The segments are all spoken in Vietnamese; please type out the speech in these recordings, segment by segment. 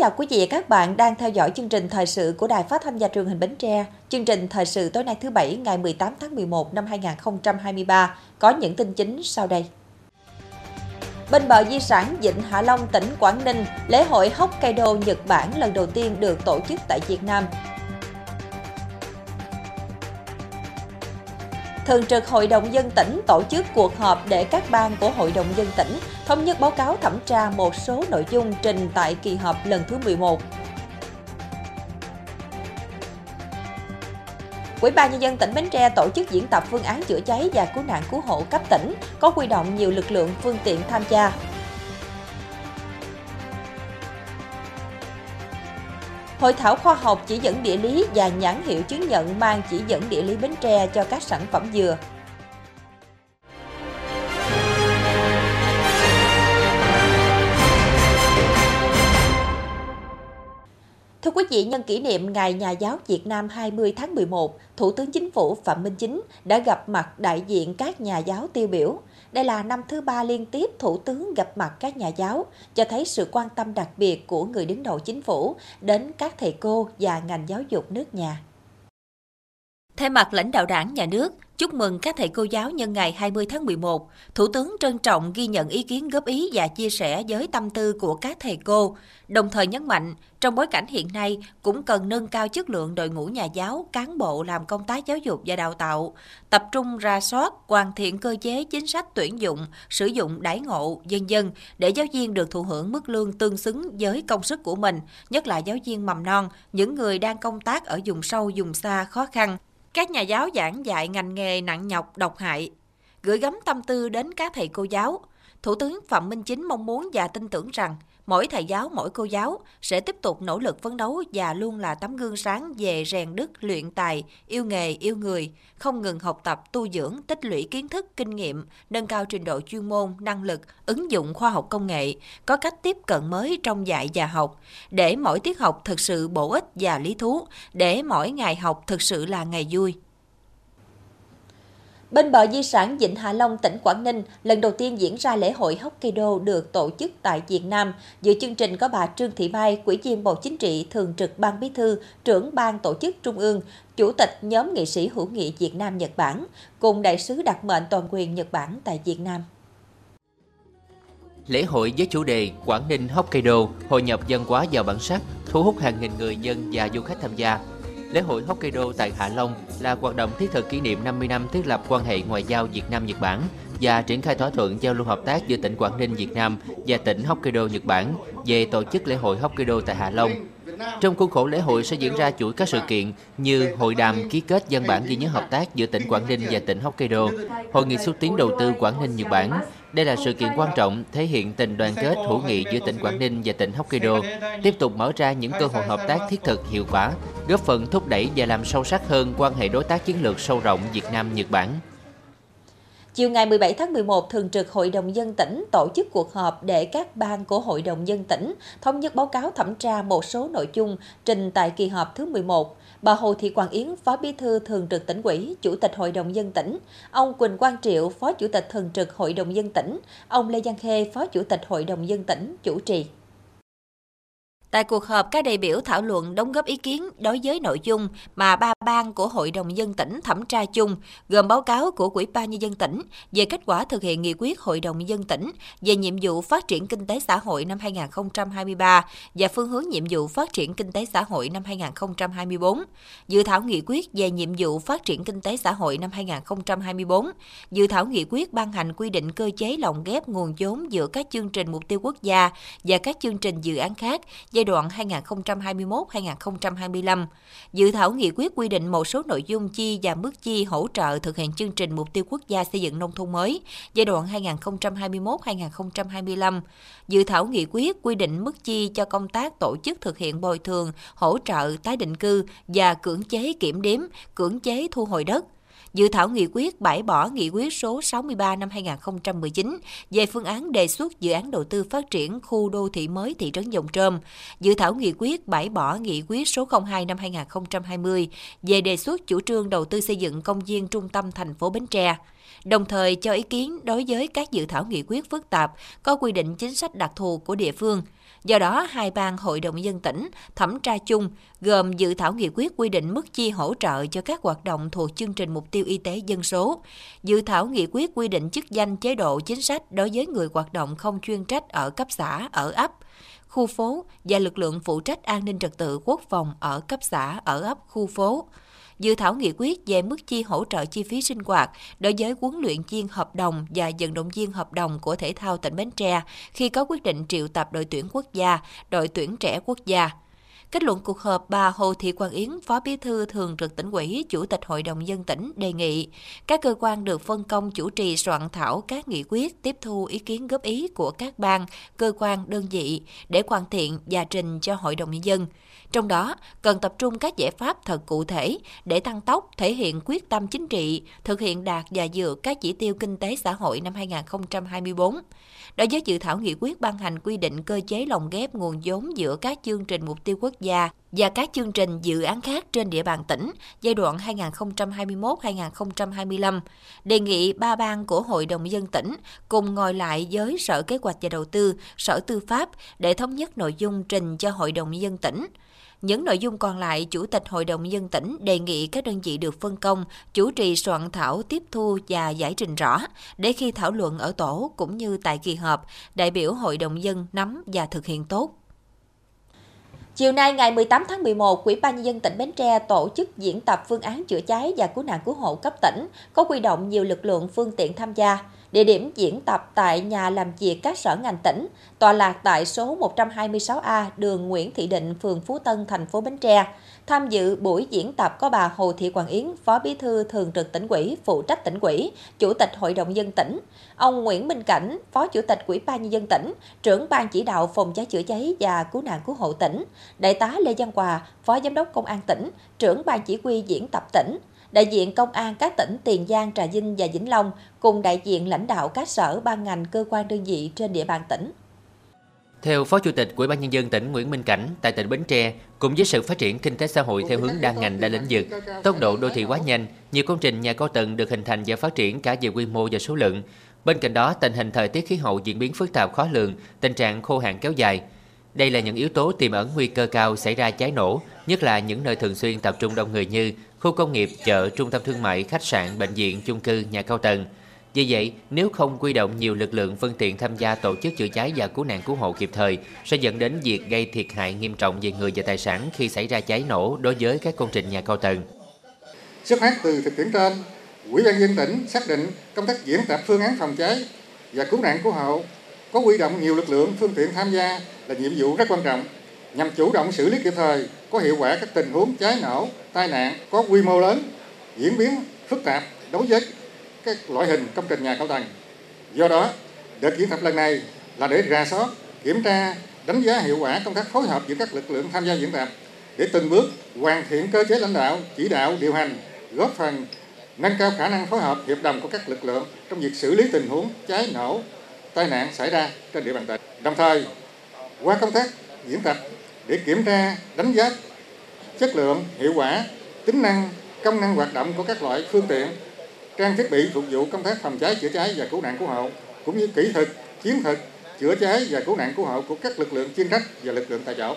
Chào quý vị và các bạn đang theo dõi chương trình thời sự của Đài Phát thanh và Truyền hình Bến Tre. Chương trình thời sự tối nay thứ Bảy ngày 18 tháng 11 năm 2023 có những tin chính sau đây. Bên bờ di sản Vịnh Hạ Long, tỉnh Quảng Ninh, lễ hội Hokkaido Nhật Bản lần đầu tiên được tổ chức tại Việt Nam. Thường trực Hội đồng dân tỉnh tổ chức cuộc họp để các ban của Hội đồng dân tỉnh thống nhất báo cáo thẩm tra một số nội dung trình tại kỳ họp lần thứ 11. Ủy ban nhân dân tỉnh Bến Tre tổ chức diễn tập phương án chữa cháy và cứu nạn cứu hộ cấp tỉnh, có huy động nhiều lực lượng phương tiện tham gia. Hội thảo khoa học chỉ dẫn địa lý và nhãn hiệu chứng nhận mang chỉ dẫn địa lý Bến Tre cho các sản phẩm dừa. Thưa quý vị, nhân kỷ niệm Ngày Nhà giáo Việt Nam 20 tháng 11, Thủ tướng Chính phủ Phạm Minh Chính đã gặp mặt đại diện các nhà giáo tiêu biểu. Đây là năm thứ ba liên tiếp Thủ tướng gặp mặt các nhà giáo, cho thấy sự quan tâm đặc biệt của người đứng đầu chính phủ đến các thầy cô và ngành giáo dục nước nhà. Thay mặt lãnh đạo đảng, nhà nước, chúc mừng các thầy cô giáo nhân ngày 20 tháng 11. Thủ tướng trân trọng ghi nhận ý kiến góp ý và chia sẻ với tâm tư của các thầy cô, đồng thời nhấn mạnh trong bối cảnh hiện nay cũng cần nâng cao chất lượng đội ngũ nhà giáo, cán bộ làm công tác giáo dục và đào tạo, tập trung ra soát, hoàn thiện cơ chế chính sách tuyển dụng, sử dụng đãi ngộ, dân dân để giáo viên được thụ hưởng mức lương tương xứng với công sức của mình, nhất là giáo viên mầm non, những người đang công tác ở vùng sâu, vùng xa, khó khăn, các nhà giáo giảng dạy ngành nghề nặng nhọc, độc hại, gửi gắm tâm tư đến các thầy cô giáo. Thủ tướng Phạm Minh Chính mong muốn và tin tưởng rằng mỗi thầy giáo, mỗi cô giáo sẽ tiếp tục nỗ lực phấn đấu và luôn là tấm gương sáng về rèn đức, luyện tài, yêu nghề, yêu người, không ngừng học tập, tu dưỡng, tích lũy kiến thức, kinh nghiệm, nâng cao trình độ chuyên môn, năng lực, ứng dụng khoa học công nghệ, có cách tiếp cận mới trong dạy và học, để mỗi tiết học thực sự bổ ích và lý thú, để mỗi ngày học thực sự là ngày vui. Bên bờ di sản Vịnh Hạ Long, tỉnh Quảng Ninh, lần đầu tiên diễn ra lễ hội Hokkaido được tổ chức tại Việt Nam. Dự chương trình có bà Trương Thị Mai, Ủy viên Bộ Chính trị, Thường trực Ban Bí thư, trưởng Ban Tổ chức Trung ương, Chủ tịch nhóm nghị sĩ hữu nghị Việt Nam Nhật Bản, cùng đại sứ đặc mệnh toàn quyền Nhật Bản tại Việt Nam. Lễ hội với chủ đề Quảng Ninh Hokkaido, hội nhập văn hóa giàu bản sắc, thu hút hàng nghìn người dân và du khách tham gia Lễ hội Hokkaido tại Hạ Long là hoạt động thiết thực kỷ niệm 50 năm thiết lập quan hệ ngoại giao Việt Nam Nhật Bản và triển khai thỏa thuận giao lưu hợp tác giữa tỉnh Quảng Ninh Việt Nam và tỉnh Hokkaido Nhật Bản về tổ chức lễ hội Hokkaido tại Hạ Long. Trong khuôn khổ lễ hội sẽ diễn ra chuỗi các sự kiện như hội đàm ký kết văn bản ghi nhớ hợp tác giữa tỉnh Quảng Ninh và tỉnh Hokkaido, hội nghị xúc tiến đầu tư Quảng Ninh Nhật Bản, đây là sự kiện quan trọng thể hiện tình đoàn kết hữu nghị giữa tỉnh Quảng Ninh và tỉnh Hokkaido, tiếp tục mở ra những cơ hội hợp tác thiết thực hiệu quả, góp phần thúc đẩy và làm sâu sắc hơn quan hệ đối tác chiến lược sâu rộng Việt Nam-Nhật Bản. Chiều ngày 17 tháng 11, Thường trực Hội đồng Dân tỉnh tổ chức cuộc họp để các ban của Hội đồng Dân tỉnh thống nhất báo cáo thẩm tra một số nội dung trình tại kỳ họp thứ 11. Bà Hồ Thị Quang Yến, Phó Bí thư Thường trực tỉnh ủy, Chủ tịch Hội đồng Dân tỉnh, ông Quỳnh Quang Triệu, Phó Chủ tịch Thường trực Hội đồng Dân tỉnh, ông Lê Giang Khê, Phó Chủ tịch Hội đồng Dân tỉnh, chủ trì. Tại cuộc họp, các đại biểu thảo luận đóng góp ý kiến đối với nội dung mà ba ban của Hội đồng Dân tỉnh thẩm tra chung, gồm báo cáo của quỹ ban Nhân dân tỉnh về kết quả thực hiện nghị quyết Hội đồng Dân tỉnh về nhiệm vụ phát triển kinh tế xã hội năm 2023 và phương hướng nhiệm vụ phát triển kinh tế xã hội năm 2024, dự thảo nghị quyết về nhiệm vụ phát triển kinh tế xã hội năm 2024, dự thảo nghị quyết ban hành quy định cơ chế lồng ghép nguồn vốn giữa các chương trình mục tiêu quốc gia và các chương trình dự án khác và giai đoạn 2021-2025. Dự thảo nghị quyết quy định một số nội dung chi và mức chi hỗ trợ thực hiện chương trình mục tiêu quốc gia xây dựng nông thôn mới giai đoạn 2021-2025. Dự thảo nghị quyết quy định mức chi cho công tác tổ chức thực hiện bồi thường, hỗ trợ tái định cư và cưỡng chế kiểm đếm, cưỡng chế thu hồi đất dự thảo nghị quyết bãi bỏ nghị quyết số 63 năm 2019 về phương án đề xuất dự án đầu tư phát triển khu đô thị mới thị trấn Dòng Trơm, dự thảo nghị quyết bãi bỏ nghị quyết số 02 năm 2020 về đề xuất chủ trương đầu tư xây dựng công viên trung tâm thành phố Bến Tre. đồng thời cho ý kiến đối với các dự thảo nghị quyết phức tạp có quy định chính sách đặc thù của địa phương. Do đó, hai ban Hội đồng dân tỉnh thẩm tra chung gồm dự thảo nghị quyết quy định mức chi hỗ trợ cho các hoạt động thuộc chương trình mục tiêu y tế dân số, dự thảo nghị quyết quy định chức danh chế độ chính sách đối với người hoạt động không chuyên trách ở cấp xã, ở ấp, khu phố và lực lượng phụ trách an ninh trật tự quốc phòng ở cấp xã, ở ấp, khu phố dự thảo nghị quyết về mức chi hỗ trợ chi phí sinh hoạt đối với huấn luyện viên hợp đồng và vận động viên hợp đồng của thể thao tỉnh Bến Tre khi có quyết định triệu tập đội tuyển quốc gia, đội tuyển trẻ quốc gia. Kết luận cuộc họp, bà Hồ Thị Quang Yến, Phó Bí thư Thường trực tỉnh ủy, Chủ tịch Hội đồng dân tỉnh đề nghị các cơ quan được phân công chủ trì soạn thảo các nghị quyết tiếp thu ý kiến góp ý của các ban, cơ quan, đơn vị để hoàn thiện và trình cho Hội đồng nhân dân. Trong đó, cần tập trung các giải pháp thật cụ thể để tăng tốc thể hiện quyết tâm chính trị, thực hiện đạt và dựa các chỉ tiêu kinh tế xã hội năm 2024. Đối với dự thảo nghị quyết ban hành quy định cơ chế lồng ghép nguồn vốn giữa các chương trình mục tiêu quốc gia và các chương trình dự án khác trên địa bàn tỉnh giai đoạn 2021-2025, đề nghị ba ban của Hội đồng dân tỉnh cùng ngồi lại với Sở Kế hoạch và Đầu tư, Sở Tư pháp để thống nhất nội dung trình cho Hội đồng dân tỉnh. Những nội dung còn lại, Chủ tịch Hội đồng dân tỉnh đề nghị các đơn vị được phân công chủ trì soạn thảo tiếp thu và giải trình rõ, để khi thảo luận ở tổ cũng như tại kỳ họp, đại biểu Hội đồng dân nắm và thực hiện tốt. Chiều nay ngày 18 tháng 11, Quỹ ban nhân dân tỉnh Bến Tre tổ chức diễn tập phương án chữa cháy và cứu nạn cứu hộ cấp tỉnh, có quy động nhiều lực lượng phương tiện tham gia. Địa điểm diễn tập tại nhà làm việc các sở ngành tỉnh, tọa lạc tại số 126A đường Nguyễn Thị Định, phường Phú Tân, thành phố Bến Tre. Tham dự buổi diễn tập có bà Hồ Thị Quảng Yến, Phó Bí thư Thường trực tỉnh ủy, phụ trách tỉnh ủy, Chủ tịch Hội đồng dân tỉnh, ông Nguyễn Minh Cảnh, Phó Chủ tịch Ủy ban nhân dân tỉnh, trưởng ban chỉ đạo phòng cháy chữa cháy và cứu nạn cứu hộ tỉnh, Đại tá Lê Văn Hòa, Phó Giám đốc Công an tỉnh, trưởng ban chỉ huy diễn tập tỉnh, đại diện công an các tỉnh Tiền Giang, Trà Vinh và Vĩnh Long cùng đại diện lãnh đạo các sở ban ngành cơ quan đơn vị trên địa bàn tỉnh. Theo Phó Chủ tịch Ủy ban nhân dân tỉnh Nguyễn Minh Cảnh, tại tỉnh Bến Tre, cùng với sự phát triển kinh tế xã hội theo hướng đa ngành đa lĩnh vực, tốc độ đô thị quá nhanh, nhiều công trình nhà cao tầng được hình thành và phát triển cả về quy mô và số lượng. Bên cạnh đó, tình hình thời tiết khí hậu diễn biến phức tạp khó lường, tình trạng khô hạn kéo dài. Đây là những yếu tố tiềm ẩn nguy cơ cao xảy ra cháy nổ, nhất là những nơi thường xuyên tập trung đông người như khu công nghiệp, chợ, trung tâm thương mại, khách sạn, bệnh viện, chung cư, nhà cao tầng. Vì vậy, nếu không quy động nhiều lực lượng phương tiện tham gia tổ chức chữa cháy và cứu nạn cứu hộ kịp thời, sẽ dẫn đến việc gây thiệt hại nghiêm trọng về người và tài sản khi xảy ra cháy nổ đối với các công trình nhà cao tầng. Xuất phát từ thực tiễn trên, Ủy ban dân tỉnh xác định công tác diễn tập phương án phòng cháy và cứu nạn cứu hộ có quy động nhiều lực lượng phương tiện tham gia là nhiệm vụ rất quan trọng nhằm chủ động xử lý kịp thời có hiệu quả các tình huống cháy nổ, tai nạn có quy mô lớn, diễn biến phức tạp đối với các loại hình công trình nhà cao tầng. Do đó, đợt diễn tập lần này là để ra soát, kiểm tra, đánh giá hiệu quả công tác phối hợp giữa các lực lượng tham gia diễn tập để từng bước hoàn thiện cơ chế lãnh đạo, chỉ đạo, điều hành, góp phần nâng cao khả năng phối hợp hiệp đồng của các lực lượng trong việc xử lý tình huống cháy nổ, tai nạn xảy ra trên địa bàn tỉnh. Đồng thời, qua công tác diễn tập để kiểm tra, đánh giá chất lượng, hiệu quả, tính năng, công năng hoạt động của các loại phương tiện, trang thiết bị phục vụ công tác phòng cháy chữa cháy và cứu nạn cứu hộ, cũng như kỹ thuật, chiến thuật, chữa cháy và cứu nạn cứu hộ của các lực lượng chuyên trách và lực lượng tại chỗ.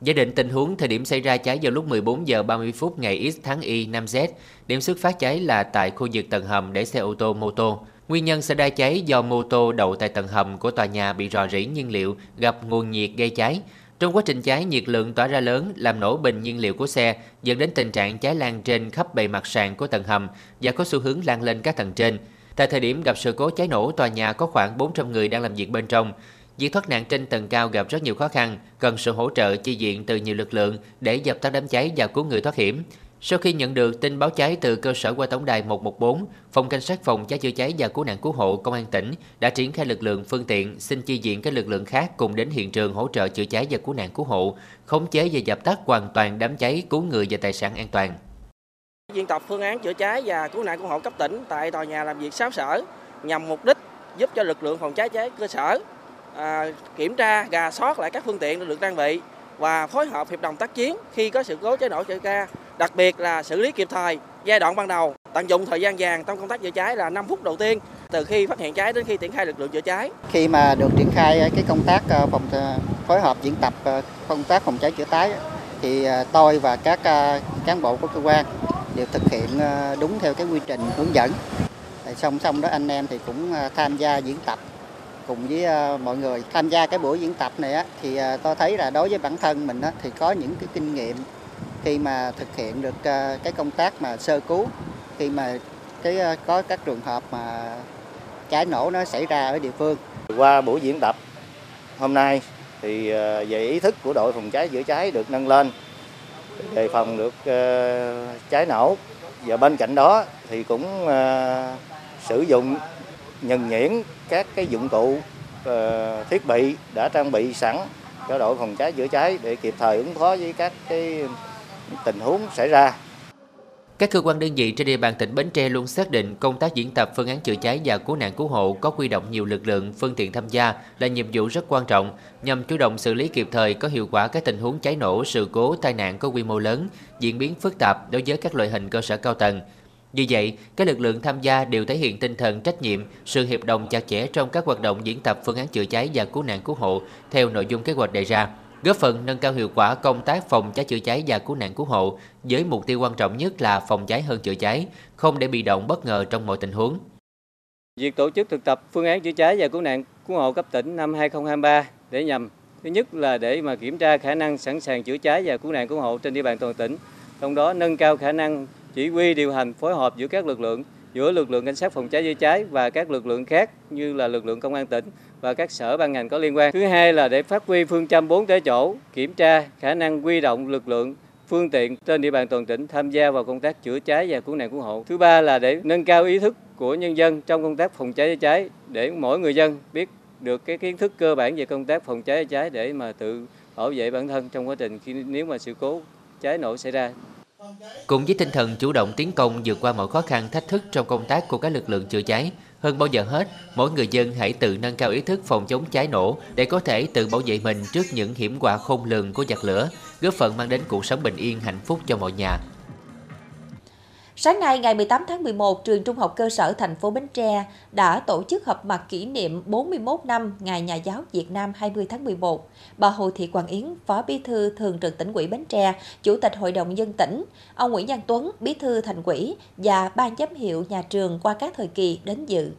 Giả định tình huống thời điểm xảy ra cháy vào lúc 14 giờ 30 phút ngày X tháng Y năm Z, điểm xuất phát cháy là tại khu vực tầng hầm để xe ô tô mô tô. Nguyên nhân xảy ra cháy do mô tô đậu tại tầng hầm của tòa nhà bị rò rỉ nhiên liệu gặp nguồn nhiệt gây cháy. Trong quá trình cháy, nhiệt lượng tỏa ra lớn làm nổ bình nhiên liệu của xe, dẫn đến tình trạng cháy lan trên khắp bề mặt sàn của tầng hầm và có xu hướng lan lên các tầng trên. Tại thời điểm gặp sự cố cháy nổ, tòa nhà có khoảng 400 người đang làm việc bên trong. Việc thoát nạn trên tầng cao gặp rất nhiều khó khăn, cần sự hỗ trợ chi viện từ nhiều lực lượng để dập tắt đám cháy và cứu người thoát hiểm. Sau khi nhận được tin báo cháy từ cơ sở qua tổng đài 114, Phòng Cảnh sát Phòng cháy chữa cháy và cứu nạn cứu hộ Công an tỉnh đã triển khai lực lượng phương tiện xin chi viện các lực lượng khác cùng đến hiện trường hỗ trợ chữa cháy và cứu nạn cứu hộ, khống chế và dập tắt hoàn toàn đám cháy, cứu người và tài sản an toàn. Diễn tập phương án chữa cháy và cứu nạn cứu hộ cấp tỉnh tại tòa nhà làm việc 6 sở nhằm mục đích giúp cho lực lượng phòng cháy cháy cơ sở à, kiểm tra, gà soát lại các phương tiện được trang bị và phối hợp hiệp đồng tác chiến khi có sự cố cháy nổ xảy ra, đặc biệt là xử lý kịp thời giai đoạn ban đầu, tận dụng thời gian vàng trong công tác chữa cháy là 5 phút đầu tiên từ khi phát hiện cháy đến khi triển khai lực lượng chữa cháy. Khi mà được triển khai cái công tác ờ, phòng ờ, phối hợp diễn tập ờ, công tác phòng cháy chữa cháy thì tôi và các cán bộ của cơ quan đều thực hiện đúng theo cái quy trình hướng dẫn. Song song đó anh em thì cũng tham gia diễn tập cùng với ờ, mọi người tham gia cái buổi diễn tập này á, thì ờ, tôi thấy là đối với bản thân mình á, thì có những cái kinh nghiệm khi mà thực hiện được ờ, cái công tác mà sơ cứu khi mà cái có các trường hợp mà cháy nổ nó xảy ra ở địa phương. Qua buổi diễn tập hôm nay thì về ý thức của đội phòng cháy chữa cháy được nâng lên đề phòng được cháy nổ và bên cạnh đó thì cũng sử dụng nhân nhuyễn các cái dụng cụ ờ, thiết bị đã trang bị sẵn cho đội phòng cháy chữa cháy để kịp thời ứng phó với các cái tình huống xảy ra các cơ quan đơn vị trên địa bàn tỉnh Bến Tre luôn xác định công tác diễn tập phương án chữa cháy và cứu nạn cứu hộ có quy động nhiều lực lượng, phương tiện tham gia là nhiệm vụ rất quan trọng nhằm chủ động xử lý kịp thời có hiệu quả các tình huống cháy nổ, sự cố, tai nạn có quy mô lớn, diễn biến phức tạp đối với các loại hình cơ sở cao tầng. Như vậy, các lực lượng tham gia đều thể hiện tinh thần trách nhiệm, sự hiệp đồng chặt chẽ trong các hoạt động diễn tập phương án chữa cháy và cứu nạn cứu hộ theo nội dung kế hoạch đề ra góp phần nâng cao hiệu quả công tác phòng cháy chữa cháy và cứu nạn cứu hộ với mục tiêu quan trọng nhất là phòng cháy hơn chữa cháy, không để bị động bất ngờ trong mọi tình huống. Việc tổ chức thực tập phương án chữa cháy và cứu nạn cứu hộ cấp tỉnh năm 2023 để nhằm thứ nhất là để mà kiểm tra khả năng sẵn sàng chữa cháy và cứu nạn cứu hộ trên địa bàn toàn tỉnh, trong đó nâng cao khả năng chỉ huy điều hành phối hợp giữa các lực lượng giữa lực lượng cảnh sát phòng cháy chữa cháy và các lực lượng khác như là lực lượng công an tỉnh và các sở ban ngành có liên quan. Thứ hai là để phát huy phương châm bốn tại chỗ, kiểm tra khả năng quy động lực lượng phương tiện trên địa bàn toàn tỉnh tham gia vào công tác chữa cháy và cứu nạn cứu hộ. Thứ ba là để nâng cao ý thức của nhân dân trong công tác phòng cháy chữa cháy để mỗi người dân biết được cái kiến thức cơ bản về công tác phòng cháy chữa cháy để mà tự bảo vệ bản thân trong quá trình khi nếu mà sự cố cháy nổ xảy ra. Cùng với tinh thần chủ động tiến công vượt qua mọi khó khăn thách thức trong công tác của các lực lượng chữa cháy, hơn bao giờ hết, mỗi người dân hãy tự nâng cao ý thức phòng chống cháy nổ để có thể tự bảo vệ mình trước những hiểm họa khôn lường của giặc lửa, góp phần mang đến cuộc sống bình yên hạnh phúc cho mọi nhà. Sáng nay ngày 18 tháng 11, trường Trung học cơ sở thành phố Bến Tre đã tổ chức họp mặt kỷ niệm 41 năm Ngày Nhà giáo Việt Nam 20 tháng 11. Bà Hồ Thị Quang Yến, Phó Bí thư Thường trực tỉnh ủy Bến Tre, Chủ tịch Hội đồng dân tỉnh, ông Nguyễn Văn Tuấn, Bí thư Thành ủy và ban giám hiệu nhà trường qua các thời kỳ đến dự.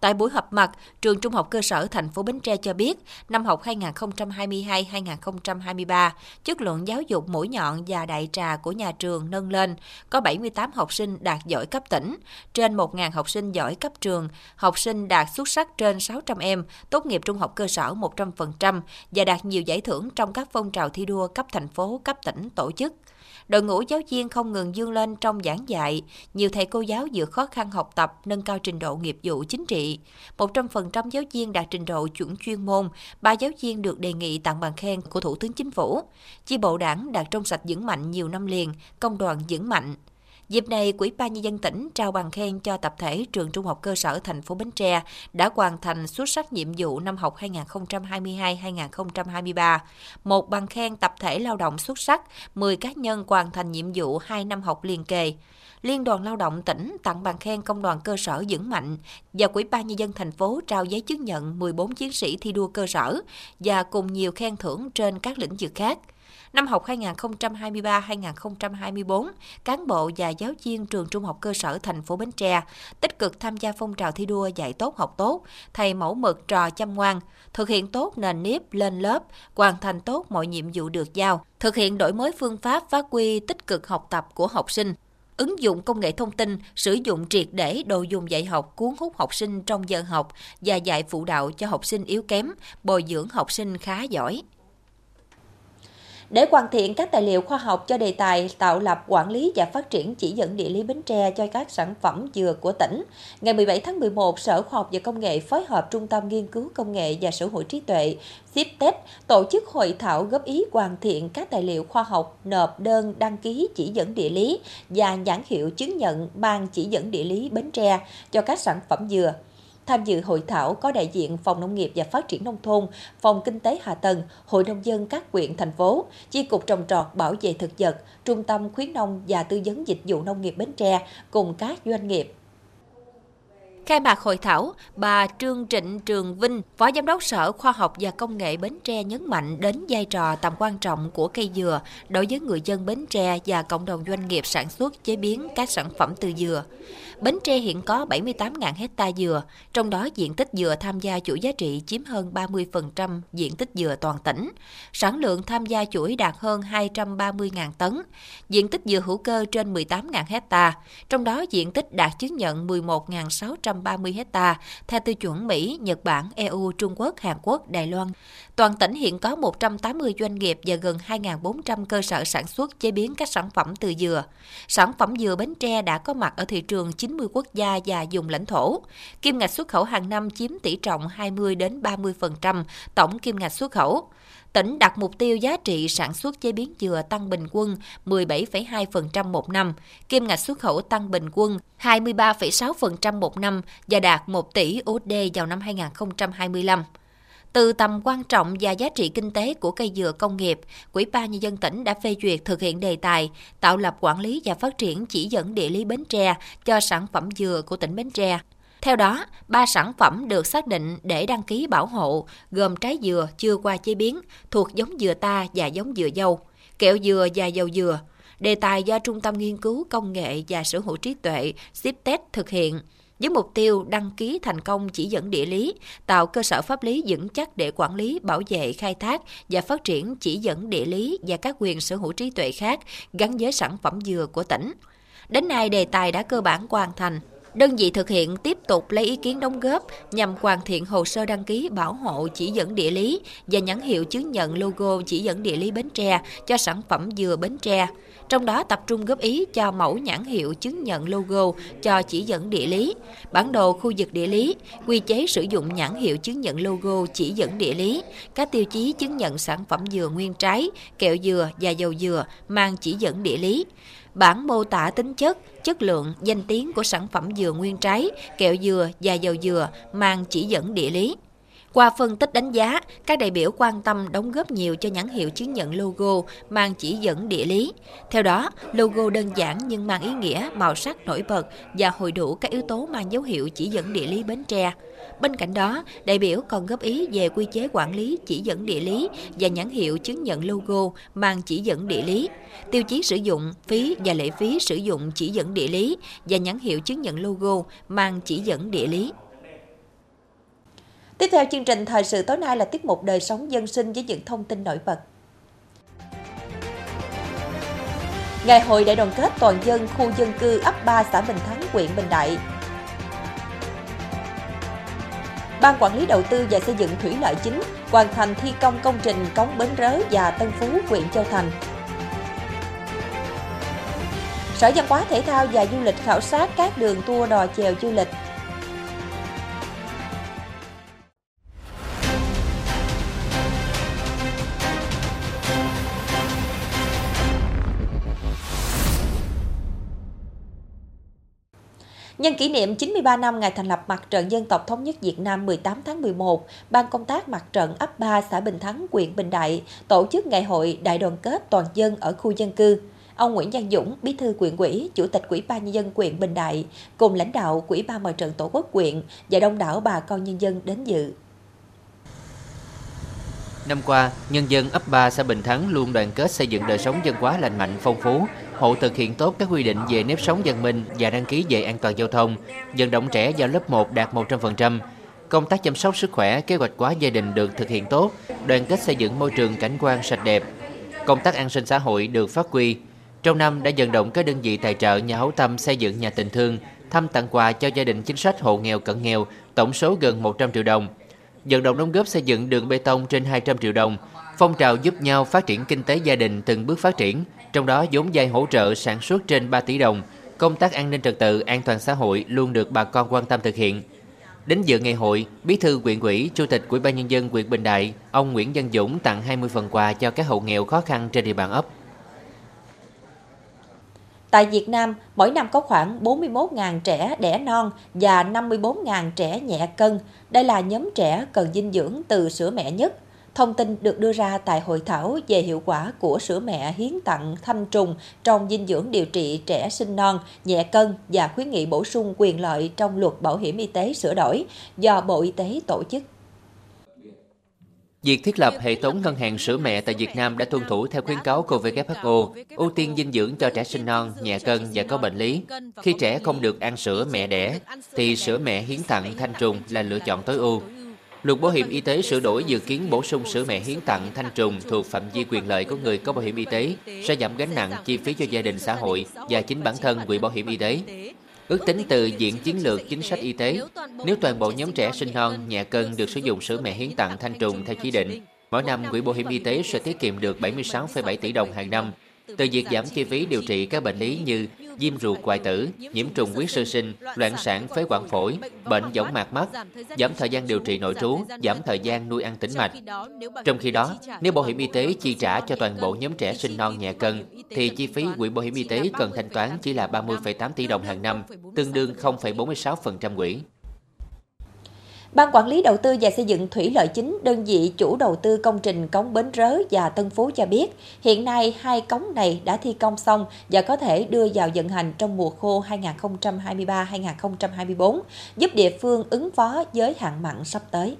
Tại buổi họp mặt, trường Trung học cơ sở thành phố Bến Tre cho biết, năm học 2022-2023, chất lượng giáo dục mũi nhọn và đại trà của nhà trường nâng lên, có 78 học sinh đạt giỏi cấp tỉnh, trên 1.000 học sinh giỏi cấp trường, học sinh đạt xuất sắc trên 600 em, tốt nghiệp trung học cơ sở 100% và đạt nhiều giải thưởng trong các phong trào thi đua cấp thành phố, cấp tỉnh tổ chức. Đội ngũ giáo viên không ngừng dương lên trong giảng dạy, nhiều thầy cô giáo vượt khó khăn học tập, nâng cao trình độ nghiệp vụ chính trị. 100% giáo viên đạt trình độ chuẩn chuyên môn, ba giáo viên được đề nghị tặng bằng khen của Thủ tướng Chính phủ. Chi bộ đảng đạt trong sạch vững mạnh nhiều năm liền, công đoàn vững mạnh. Dịp này, Quỹ ban nhân dân tỉnh trao bằng khen cho tập thể trường Trung học cơ sở thành phố Bến Tre đã hoàn thành xuất sắc nhiệm vụ năm học 2022-2023. Một bằng khen tập thể lao động xuất sắc, 10 cá nhân hoàn thành nhiệm vụ 2 năm học liền kề. Liên đoàn Lao động tỉnh tặng bằng khen công đoàn cơ sở vững mạnh và Quỹ ban nhân dân thành phố trao giấy chứng nhận 14 chiến sĩ thi đua cơ sở và cùng nhiều khen thưởng trên các lĩnh vực khác. Năm học 2023-2024, cán bộ và giáo viên trường Trung học cơ sở thành phố Bến Tre tích cực tham gia phong trào thi đua dạy tốt học tốt, thầy mẫu mực trò chăm ngoan, thực hiện tốt nền nếp lên lớp, hoàn thành tốt mọi nhiệm vụ được giao, thực hiện đổi mới phương pháp phát huy tích cực học tập của học sinh, ứng dụng công nghệ thông tin, sử dụng triệt để đồ dùng dạy học cuốn hút học sinh trong giờ học và dạy phụ đạo cho học sinh yếu kém, bồi dưỡng học sinh khá giỏi. Để hoàn thiện các tài liệu khoa học cho đề tài tạo lập quản lý và phát triển chỉ dẫn địa lý Bến Tre cho các sản phẩm dừa của tỉnh, ngày 17 tháng 11, Sở Khoa học và Công nghệ phối hợp Trung tâm Nghiên cứu Công nghệ và Sở hữu trí tuệ CIPTES tổ chức hội thảo góp ý hoàn thiện các tài liệu khoa học nộp đơn đăng ký chỉ dẫn địa lý và nhãn hiệu chứng nhận ban chỉ dẫn địa lý Bến Tre cho các sản phẩm dừa. Tham dự hội thảo có đại diện Phòng Nông nghiệp và Phát triển Nông thôn, Phòng Kinh tế Hạ tầng, Hội Nông dân các huyện, thành phố, Chi cục trồng trọt bảo vệ thực vật, Trung tâm khuyến nông và tư vấn dịch vụ nông nghiệp Bến Tre cùng các doanh nghiệp. Khai mạc hội thảo, bà Trương Trịnh Trường Vinh, Phó Giám đốc Sở Khoa học và Công nghệ Bến Tre nhấn mạnh đến vai trò tầm quan trọng của cây dừa đối với người dân Bến Tre và cộng đồng doanh nghiệp sản xuất chế biến các sản phẩm từ dừa. Bến Tre hiện có 78.000 hecta dừa, trong đó diện tích dừa tham gia chuỗi giá trị chiếm hơn 30% diện tích dừa toàn tỉnh. Sản lượng tham gia chuỗi đạt hơn 230.000 tấn. Diện tích dừa hữu cơ trên 18.000 hecta, trong đó diện tích đạt chứng nhận 11.600 11.630 hecta theo tiêu chuẩn Mỹ, Nhật Bản, EU, Trung Quốc, Hàn Quốc, Đài Loan. Toàn tỉnh hiện có 180 doanh nghiệp và gần 2.400 cơ sở sản xuất chế biến các sản phẩm từ dừa. Sản phẩm dừa Bến Tre đã có mặt ở thị trường 90 quốc gia và vùng lãnh thổ. Kim ngạch xuất khẩu hàng năm chiếm tỷ trọng 20 đến 30% tổng kim ngạch xuất khẩu. Tỉnh đặt mục tiêu giá trị sản xuất chế biến dừa tăng bình quân 17,2% một năm, kim ngạch xuất khẩu tăng bình quân 23,6% một năm và đạt 1 tỷ USD vào năm 2025. Từ tầm quan trọng và giá trị kinh tế của cây dừa công nghiệp, Quỹ ban nhân dân tỉnh đã phê duyệt thực hiện đề tài tạo lập quản lý và phát triển chỉ dẫn địa lý Bến Tre cho sản phẩm dừa của tỉnh Bến Tre. Theo đó, ba sản phẩm được xác định để đăng ký bảo hộ gồm trái dừa chưa qua chế biến thuộc giống dừa ta và giống dừa dâu, kẹo dừa và dầu dừa. Đề tài do Trung tâm Nghiên cứu Công nghệ và Sở hữu trí tuệ CIPTES thực hiện với mục tiêu đăng ký thành công chỉ dẫn địa lý, tạo cơ sở pháp lý vững chắc để quản lý, bảo vệ, khai thác và phát triển chỉ dẫn địa lý và các quyền sở hữu trí tuệ khác gắn với sản phẩm dừa của tỉnh. Đến nay, đề tài đã cơ bản hoàn thành. Đơn vị thực hiện tiếp tục lấy ý kiến đóng góp nhằm hoàn thiện hồ sơ đăng ký bảo hộ chỉ dẫn địa lý và nhãn hiệu chứng nhận logo chỉ dẫn địa lý Bến Tre cho sản phẩm dừa Bến Tre. Trong đó tập trung góp ý cho mẫu nhãn hiệu chứng nhận logo cho chỉ dẫn địa lý, bản đồ khu vực địa lý, quy chế sử dụng nhãn hiệu chứng nhận logo chỉ dẫn địa lý, các tiêu chí chứng nhận sản phẩm dừa nguyên trái, kẹo dừa và dầu dừa mang chỉ dẫn địa lý bản mô tả tính chất, chất lượng, danh tiếng của sản phẩm dừa nguyên trái, kẹo dừa và dầu dừa mang chỉ dẫn địa lý. Qua phân tích đánh giá, các đại biểu quan tâm đóng góp nhiều cho nhãn hiệu chứng nhận logo mang chỉ dẫn địa lý. Theo đó, logo đơn giản nhưng mang ý nghĩa, màu sắc nổi bật và hội đủ các yếu tố mang dấu hiệu chỉ dẫn địa lý Bến Tre. Bên cạnh đó, đại biểu còn góp ý về quy chế quản lý chỉ dẫn địa lý và nhãn hiệu chứng nhận logo mang chỉ dẫn địa lý, tiêu chí sử dụng, phí và lệ phí sử dụng chỉ dẫn địa lý và nhãn hiệu chứng nhận logo mang chỉ dẫn địa lý. Tiếp theo chương trình thời sự tối nay là tiết mục đời sống dân sinh với những thông tin nổi bật. Ngày hội đại đoàn kết toàn dân khu dân cư ấp 3 xã Bình Thắng, huyện Bình Đại. Ban quản lý đầu tư và xây dựng thủy lợi chính hoàn thành thi công công trình cống Bến Rớ và Tân Phú, huyện Châu Thành. Sở Văn hóa Thể thao và Du lịch khảo sát các đường tour đò chèo du lịch Nhân kỷ niệm 93 năm ngày thành lập Mặt trận Dân tộc Thống nhất Việt Nam 18 tháng 11, Ban công tác Mặt trận ấp 3 xã Bình Thắng, huyện Bình Đại tổ chức ngày hội đại đoàn kết toàn dân ở khu dân cư. Ông Nguyễn Văn Dũng, Bí thư quyện ủy, Chủ tịch Ủy ban nhân dân huyện Bình Đại cùng lãnh đạo Ủy ban Mặt trận Tổ quốc huyện và đông đảo bà con nhân dân đến dự. Năm qua, nhân dân ấp 3 xã Bình Thắng luôn đoàn kết xây dựng đời sống dân hóa lành mạnh, phong phú, hộ thực hiện tốt các quy định về nếp sống văn minh và đăng ký về an toàn giao thông, vận động trẻ vào lớp 1 đạt 100%. Công tác chăm sóc sức khỏe, kế hoạch hóa gia đình được thực hiện tốt, đoàn kết xây dựng môi trường cảnh quan sạch đẹp. Công tác an sinh xã hội được phát huy. Trong năm đã vận động các đơn vị tài trợ nhà hảo tâm xây dựng nhà tình thương, thăm tặng quà cho gia đình chính sách hộ nghèo cận nghèo, tổng số gần 100 triệu đồng. Vận động đóng góp xây dựng đường bê tông trên 200 triệu đồng, phong trào giúp nhau phát triển kinh tế gia đình từng bước phát triển, trong đó vốn vay hỗ trợ sản xuất trên 3 tỷ đồng, công tác an ninh trật tự, an toàn xã hội luôn được bà con quan tâm thực hiện. Đến dự ngày hội, Bí thư huyện ủy, Chủ tịch Ủy ban nhân dân huyện Bình Đại, ông Nguyễn Văn Dũng tặng 20 phần quà cho các hộ nghèo khó khăn trên địa bàn ấp. Tại Việt Nam, mỗi năm có khoảng 41.000 trẻ đẻ non và 54.000 trẻ nhẹ cân. Đây là nhóm trẻ cần dinh dưỡng từ sữa mẹ nhất. Thông tin được đưa ra tại hội thảo về hiệu quả của sữa mẹ hiến tặng thanh trùng trong dinh dưỡng điều trị trẻ sinh non, nhẹ cân và khuyến nghị bổ sung quyền lợi trong luật bảo hiểm y tế sửa đổi do Bộ Y tế tổ chức. Việc thiết lập hệ thống ngân hàng sữa mẹ tại Việt Nam đã tuân thủ theo khuyến cáo của WHO, ưu tiên dinh dưỡng cho trẻ sinh non, nhẹ cân và có bệnh lý. Khi trẻ không được ăn sữa mẹ đẻ, thì sữa mẹ hiến tặng thanh trùng là lựa chọn tối ưu. Luật bảo hiểm y tế sửa đổi dự kiến bổ sung sữa mẹ hiến tặng thanh trùng thuộc phạm vi quyền lợi của người có bảo hiểm y tế, sẽ giảm gánh nặng chi phí cho gia đình xã hội và chính bản thân quỹ bảo hiểm y tế. Ước tính từ diện chiến lược chính sách y tế, nếu toàn bộ nhóm trẻ sinh non nhẹ cân được sử dụng sữa mẹ hiến tặng thanh trùng theo chỉ định, mỗi năm quỹ bảo hiểm y tế sẽ tiết kiệm được 76,7 tỷ đồng hàng năm từ việc giảm chi phí điều trị các bệnh lý như viêm ruột hoại tử, nhiễm trùng huyết sơ sinh, loạn sản phế quản phổi, bệnh võng mạc mắt, giảm thời gian điều trị nội trú, giảm thời gian nuôi ăn tĩnh mạch. Trong khi đó, nếu bảo hiểm y tế chi trả cho toàn bộ nhóm trẻ sinh non nhẹ cân, thì chi phí quỹ bảo hiểm y tế cần thanh toán chỉ là 30,8 tỷ đồng hàng năm, tương đương 0,46% quỹ. Ban quản lý đầu tư và xây dựng thủy lợi chính, đơn vị chủ đầu tư công trình cống Bến Rớ và Tân Phú cho biết, hiện nay hai cống này đã thi công xong và có thể đưa vào vận hành trong mùa khô 2023-2024, giúp địa phương ứng phó với hạn mặn sắp tới.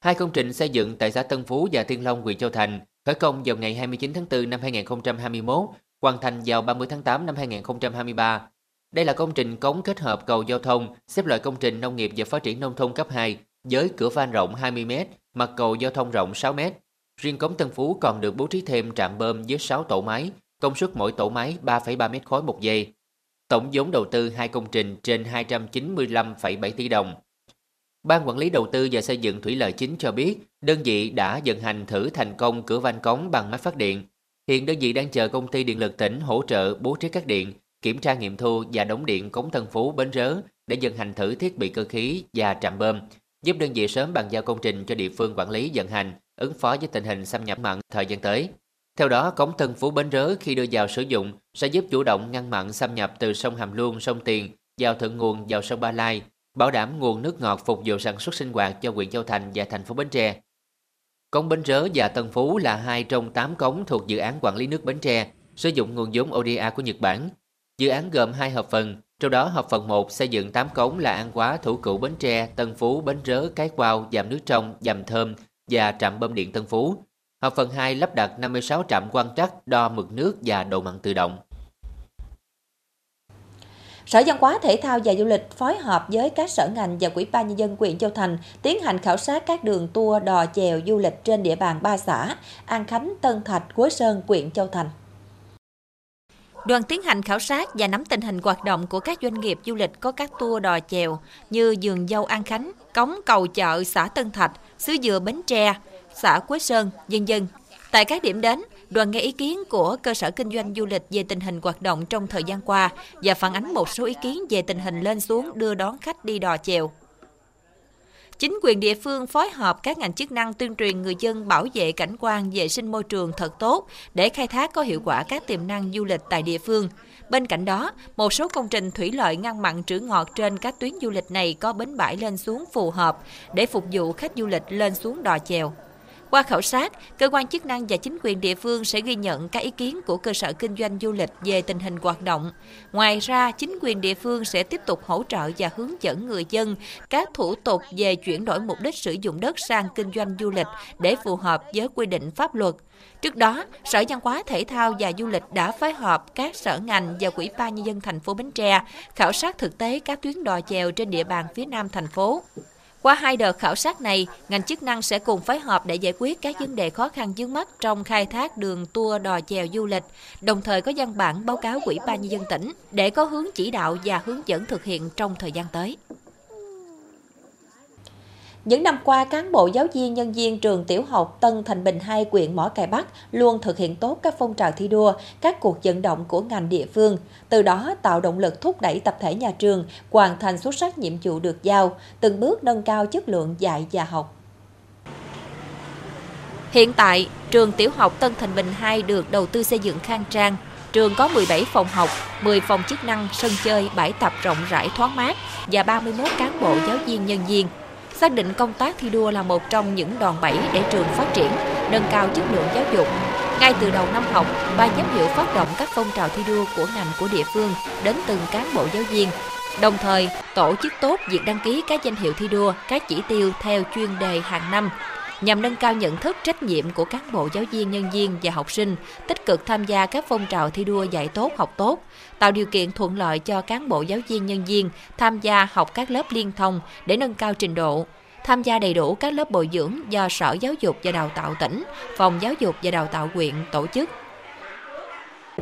Hai công trình xây dựng tại xã Tân Phú và Tiên Long, huyện Châu Thành khởi công vào ngày 29 tháng 4 năm 2021, hoàn thành vào 30 tháng 8 năm 2023 đây là công trình cống kết hợp cầu giao thông, xếp loại công trình nông nghiệp và phát triển nông thôn cấp 2 với cửa van rộng 20m, mặt cầu giao thông rộng 6m. Riêng cống Tân Phú còn được bố trí thêm trạm bơm với 6 tổ máy, công suất mỗi tổ máy 3,3 mét khối một giây. Tổng vốn đầu tư hai công trình trên 295,7 tỷ đồng. Ban quản lý đầu tư và xây dựng thủy lợi chính cho biết, đơn vị đã vận hành thử thành công cửa van cống bằng máy phát điện. Hiện đơn vị đang chờ công ty điện lực tỉnh hỗ trợ bố trí các điện kiểm tra nghiệm thu và đóng điện cống Tân Phú Bến Rớ để dần hành thử thiết bị cơ khí và trạm bơm, giúp đơn vị sớm bàn giao công trình cho địa phương quản lý vận hành, ứng phó với tình hình xâm nhập mặn thời gian tới. Theo đó, cống Tân Phú Bến Rớ khi đưa vào sử dụng sẽ giúp chủ động ngăn mặn xâm nhập từ sông Hàm Luông, sông Tiền vào thượng nguồn vào sông Ba Lai, bảo đảm nguồn nước ngọt phục vụ sản xuất sinh hoạt cho huyện Châu Thành và thành phố Bến Tre. Cống Bến Rớ và Tân Phú là hai trong 8 cống thuộc dự án quản lý nước Bến Tre, sử dụng nguồn vốn ODA của Nhật Bản Dự án gồm hai hợp phần, trong đó hợp phần 1 xây dựng 8 cống là An Quá, Thủ Cửu, Bến Tre, Tân Phú, Bến Rớ, Cái Quao, Dàm Nước Trong, Dàm Thơm và trạm bơm điện Tân Phú. Hợp phần 2 lắp đặt 56 trạm quan trắc đo mực nước và độ mặn tự động. Sở Văn hóa Thể thao và Du lịch phối hợp với các sở ngành và Quỹ ban nhân dân huyện Châu Thành tiến hành khảo sát các đường tour đò chèo du lịch trên địa bàn ba xã An Khánh, Tân Thạch, Quế Sơn, huyện Châu Thành. Đoàn tiến hành khảo sát và nắm tình hình hoạt động của các doanh nghiệp du lịch có các tour đò chèo như Dường Dâu An Khánh, Cống Cầu Chợ xã Tân Thạch, Xứ Dừa Bến Tre, xã Quế Sơn, dân dân. Tại các điểm đến, đoàn nghe ý kiến của cơ sở kinh doanh du lịch về tình hình hoạt động trong thời gian qua và phản ánh một số ý kiến về tình hình lên xuống đưa đón khách đi đò chèo. Chính quyền địa phương phối hợp các ngành chức năng tuyên truyền người dân bảo vệ cảnh quan vệ sinh môi trường thật tốt để khai thác có hiệu quả các tiềm năng du lịch tại địa phương. Bên cạnh đó, một số công trình thủy lợi ngăn mặn trữ ngọt trên các tuyến du lịch này có bến bãi lên xuống phù hợp để phục vụ khách du lịch lên xuống đò chèo. Qua khảo sát, cơ quan chức năng và chính quyền địa phương sẽ ghi nhận các ý kiến của cơ sở kinh doanh du lịch về tình hình hoạt động. Ngoài ra, chính quyền địa phương sẽ tiếp tục hỗ trợ và hướng dẫn người dân các thủ tục về chuyển đổi mục đích sử dụng đất sang kinh doanh du lịch để phù hợp với quy định pháp luật. Trước đó, Sở Văn hóa Thể thao và Du lịch đã phối hợp các sở ngành và Quỹ ban nhân dân thành phố Bến Tre khảo sát thực tế các tuyến đò chèo trên địa bàn phía Nam thành phố. Qua hai đợt khảo sát này, ngành chức năng sẽ cùng phối hợp để giải quyết các vấn đề khó khăn vướng mắt trong khai thác đường tour đò chèo du lịch, đồng thời có văn bản báo cáo Ủy ban nhân dân tỉnh để có hướng chỉ đạo và hướng dẫn thực hiện trong thời gian tới. Những năm qua, cán bộ giáo viên nhân viên trường tiểu học Tân Thành Bình 2 quyện Mỏ Cày Bắc luôn thực hiện tốt các phong trào thi đua, các cuộc vận động của ngành địa phương, từ đó tạo động lực thúc đẩy tập thể nhà trường hoàn thành xuất sắc nhiệm vụ được giao, từng bước nâng cao chất lượng dạy và học. Hiện tại, trường tiểu học Tân Thành Bình 2 được đầu tư xây dựng khang trang, Trường có 17 phòng học, 10 phòng chức năng, sân chơi, bãi tập rộng rãi thoáng mát và 31 cán bộ giáo viên nhân viên. Xác định công tác thi đua là một trong những đòn bẩy để trường phát triển, nâng cao chất lượng giáo dục. Ngay từ đầu năm học, ban giám hiệu phát động các phong trào thi đua của ngành của địa phương đến từng cán bộ giáo viên. Đồng thời, tổ chức tốt việc đăng ký các danh hiệu thi đua, các chỉ tiêu theo chuyên đề hàng năm, nhằm nâng cao nhận thức trách nhiệm của cán bộ giáo viên nhân viên và học sinh tích cực tham gia các phong trào thi đua dạy tốt học tốt tạo điều kiện thuận lợi cho cán bộ giáo viên nhân viên tham gia học các lớp liên thông để nâng cao trình độ tham gia đầy đủ các lớp bồi dưỡng do Sở Giáo dục và Đào tạo tỉnh, Phòng Giáo dục và Đào tạo huyện tổ chức.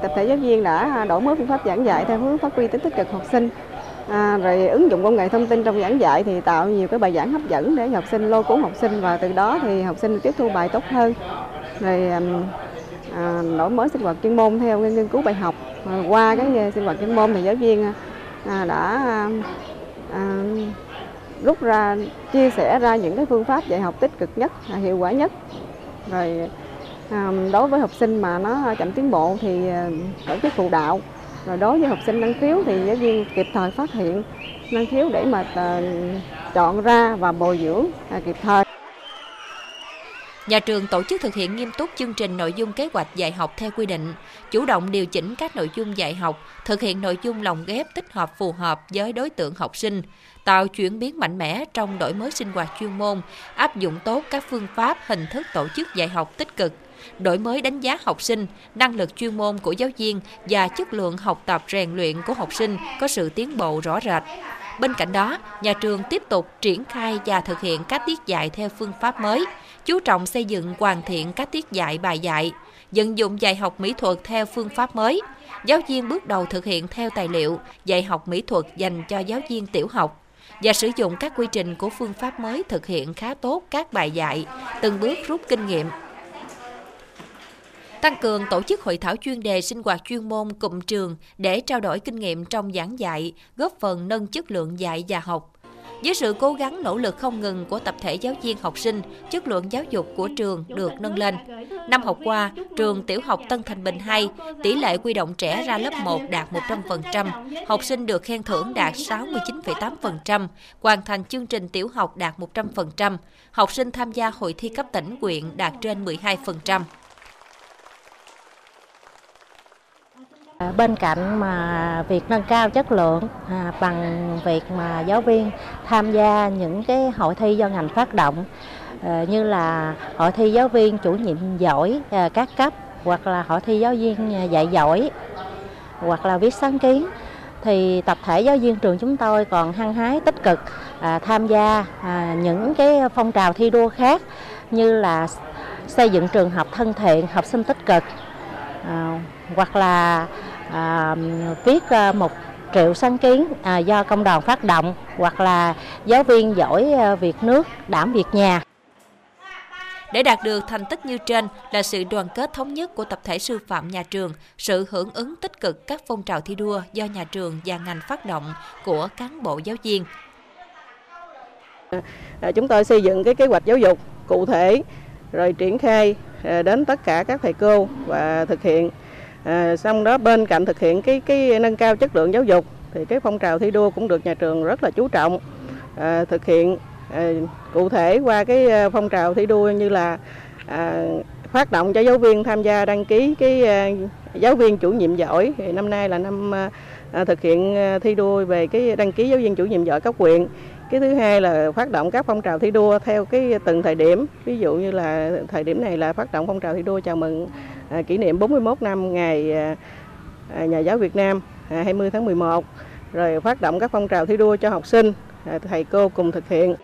Tập thể giáo viên đã đổi mới phương pháp giảng dạy theo hướng phát huy tính tích cực học sinh, à, rồi ứng dụng công nghệ thông tin trong giảng dạy thì tạo nhiều cái bài giảng hấp dẫn để học sinh lôi cuốn học sinh và từ đó thì học sinh tiếp thu bài tốt hơn. Rồi à, đổi mới sinh hoạt chuyên môn theo nghiên cứu bài học. À, qua cái sinh hoạt chuyên môn thì giáo viên à, đã à, rút ra chia sẻ ra những cái phương pháp dạy học tích cực nhất hiệu quả nhất rồi à, đối với học sinh mà nó chậm tiến bộ thì à, tổ chức phụ đạo rồi đối với học sinh năng khiếu thì giáo viên kịp thời phát hiện năng khiếu để mà ờ, chọn ra và bồi dưỡng à, kịp thời. Nhà trường tổ chức thực hiện nghiêm túc chương trình nội dung kế hoạch dạy học theo quy định, chủ động điều chỉnh các nội dung dạy học, thực hiện nội dung lồng ghép tích hợp phù hợp với đối tượng học sinh, tạo chuyển biến mạnh mẽ trong đổi mới sinh hoạt chuyên môn, áp dụng tốt các phương pháp, hình thức tổ chức dạy học tích cực, đổi mới đánh giá học sinh, năng lực chuyên môn của giáo viên và chất lượng học tập rèn luyện của học sinh có sự tiến bộ rõ rệt. Bên cạnh đó, nhà trường tiếp tục triển khai và thực hiện các tiết dạy theo phương pháp mới, chú trọng xây dựng hoàn thiện các tiết dạy bài dạy, vận dụng dạy học mỹ thuật theo phương pháp mới. Giáo viên bước đầu thực hiện theo tài liệu dạy học mỹ thuật dành cho giáo viên tiểu học và sử dụng các quy trình của phương pháp mới thực hiện khá tốt các bài dạy, từng bước rút kinh nghiệm. Tăng cường tổ chức hội thảo chuyên đề sinh hoạt chuyên môn cụm trường để trao đổi kinh nghiệm trong giảng dạy, góp phần nâng chất lượng dạy và học. Với sự cố gắng nỗ lực không ngừng của tập thể giáo viên học sinh, chất lượng giáo dục của trường được nâng lên. Năm học qua, trường tiểu học Tân Thành Bình 2, tỷ lệ quy động trẻ ra lớp 1 đạt 100%, học sinh được khen thưởng đạt 69,8%, hoàn thành chương trình tiểu học đạt 100%, học sinh tham gia hội thi cấp tỉnh quyện đạt trên 12%. Ờ, bên cạnh mà việc nâng cao chất lượng à, bằng việc mà giáo viên tham gia những cái hội thi do ngành phát động à, như là hội thi giáo viên chủ nhiệm giỏi à, các cấp hoặc là hội thi giáo viên dạy giỏi hoặc là viết sáng kiến thì tập thể giáo viên trường chúng tôi còn hăng hái tích cực à, tham gia à, những cái phong trào thi đua khác như là xây dựng trường học thân thiện học sinh tích cực à, hoặc là à, viết à, một triệu sáng kiến à, do công đoàn phát động hoặc là giáo viên giỏi à, việc nước đảm việc nhà. Để đạt được thành tích như trên là sự đoàn kết thống nhất của tập thể sư phạm nhà trường, sự hưởng ứng tích cực các phong trào thi đua do nhà trường và ngành phát động của cán bộ giáo viên. À, chúng tôi xây dựng cái kế hoạch giáo dục cụ thể rồi triển khai đến tất cả các thầy cô và thực hiện à, xong đó bên cạnh thực hiện cái cái nâng cao chất lượng giáo dục thì cái phong trào thi đua cũng được nhà trường rất là chú trọng. À, thực hiện à, cụ thể qua cái phong trào thi đua như là à, phát động cho giáo viên tham gia đăng ký cái à, giáo viên chủ nhiệm giỏi. Thì năm nay là năm à, thực hiện thi đua về cái đăng ký giáo viên chủ nhiệm giỏi cấp huyện. Cái thứ hai là phát động các phong trào thi đua theo cái từng thời điểm. Ví dụ như là thời điểm này là phát động phong trào thi đua chào mừng À, kỷ niệm 41 năm ngày à, à, nhà giáo Việt Nam 20 tháng 11 rồi phát động các phong trào thi đua cho học sinh thầy cô cùng thực hiện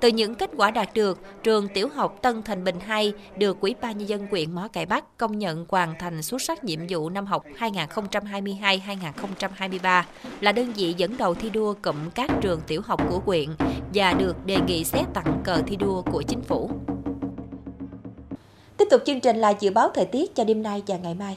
từ những kết quả đạt được, trường tiểu học Tân Thành Bình 2 được Ủy ban Nhân dân huyện Mỏ Cải Bắc công nhận hoàn thành xuất sắc nhiệm vụ năm học 2022-2023 là đơn vị dẫn đầu thi đua cụm các trường tiểu học của huyện và được đề nghị xét tặng cờ thi đua của chính phủ. Tiếp tục chương trình là dự báo thời tiết cho đêm nay và ngày mai.